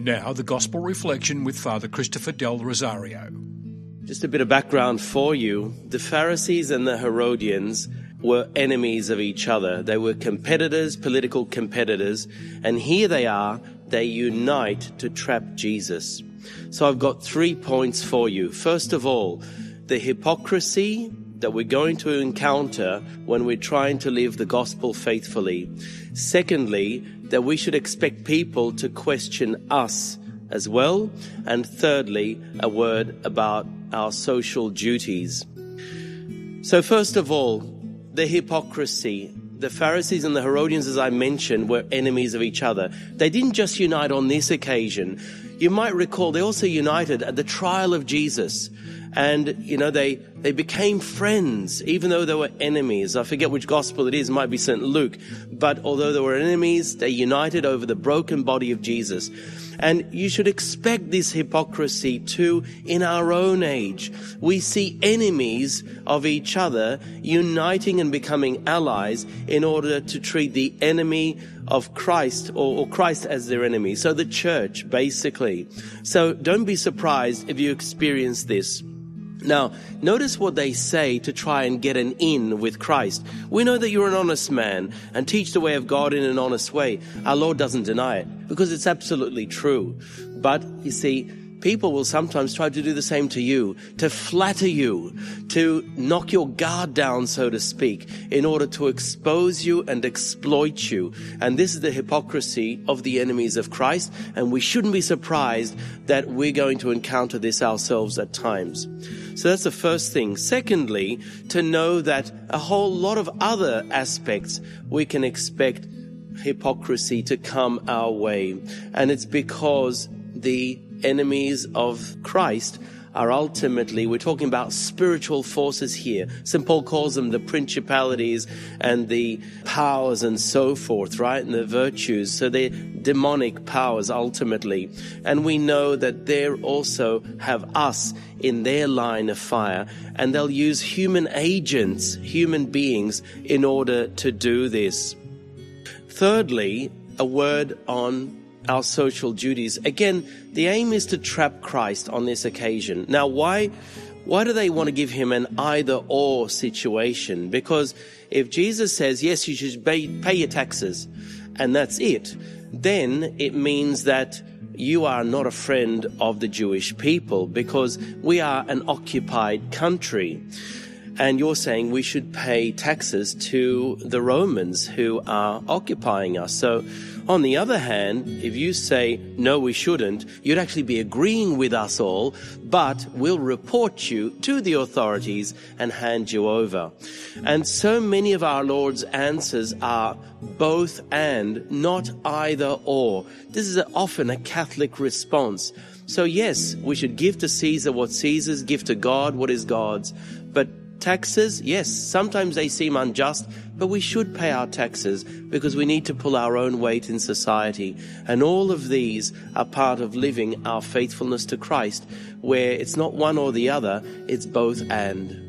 Now, the Gospel Reflection with Father Christopher Del Rosario. Just a bit of background for you. The Pharisees and the Herodians were enemies of each other. They were competitors, political competitors, and here they are, they unite to trap Jesus. So I've got three points for you. First of all, the hypocrisy that we're going to encounter when we're trying to live the gospel faithfully. Secondly, that we should expect people to question us as well. And thirdly, a word about our social duties. So first of all, the hypocrisy. The Pharisees and the Herodians, as I mentioned, were enemies of each other. They didn't just unite on this occasion. You might recall they also united at the trial of Jesus. And, you know, they, they became friends, even though they were enemies. I forget which gospel it is. It might be St. Luke. But although they were enemies, they united over the broken body of Jesus. And you should expect this hypocrisy too in our own age. We see enemies of each other uniting and becoming allies in order to treat the enemy of Christ or, or, Christ as their enemy. So the church, basically. So don't be surprised if you experience this. Now, notice what they say to try and get an in with Christ. We know that you're an honest man and teach the way of God in an honest way. Our Lord doesn't deny it because it's absolutely true. But you see, people will sometimes try to do the same to you, to flatter you, to knock your guard down, so to speak, in order to expose you and exploit you. And this is the hypocrisy of the enemies of Christ. And we shouldn't be surprised that we're going to encounter this ourselves at times. So that's the first thing. Secondly, to know that a whole lot of other aspects we can expect hypocrisy to come our way. And it's because the enemies of Christ are ultimately, we're talking about spiritual forces here. St. Paul calls them the principalities and the powers and so forth, right? And the virtues. So they're demonic powers ultimately. And we know that they also have us in their line of fire and they'll use human agents, human beings in order to do this. Thirdly, a word on our social duties. Again, the aim is to trap Christ on this occasion. Now, why, why do they want to give him an either or situation? Because if Jesus says, yes, you should pay, pay your taxes, and that's it, then it means that you are not a friend of the Jewish people because we are an occupied country. And you're saying we should pay taxes to the Romans who are occupying us. So on the other hand, if you say, no, we shouldn't, you'd actually be agreeing with us all, but we'll report you to the authorities and hand you over. And so many of our Lord's answers are both and, not either or. This is often a Catholic response. So yes, we should give to Caesar what Caesar's, give to God what is God's. Taxes, yes, sometimes they seem unjust, but we should pay our taxes because we need to pull our own weight in society. And all of these are part of living our faithfulness to Christ, where it's not one or the other, it's both and.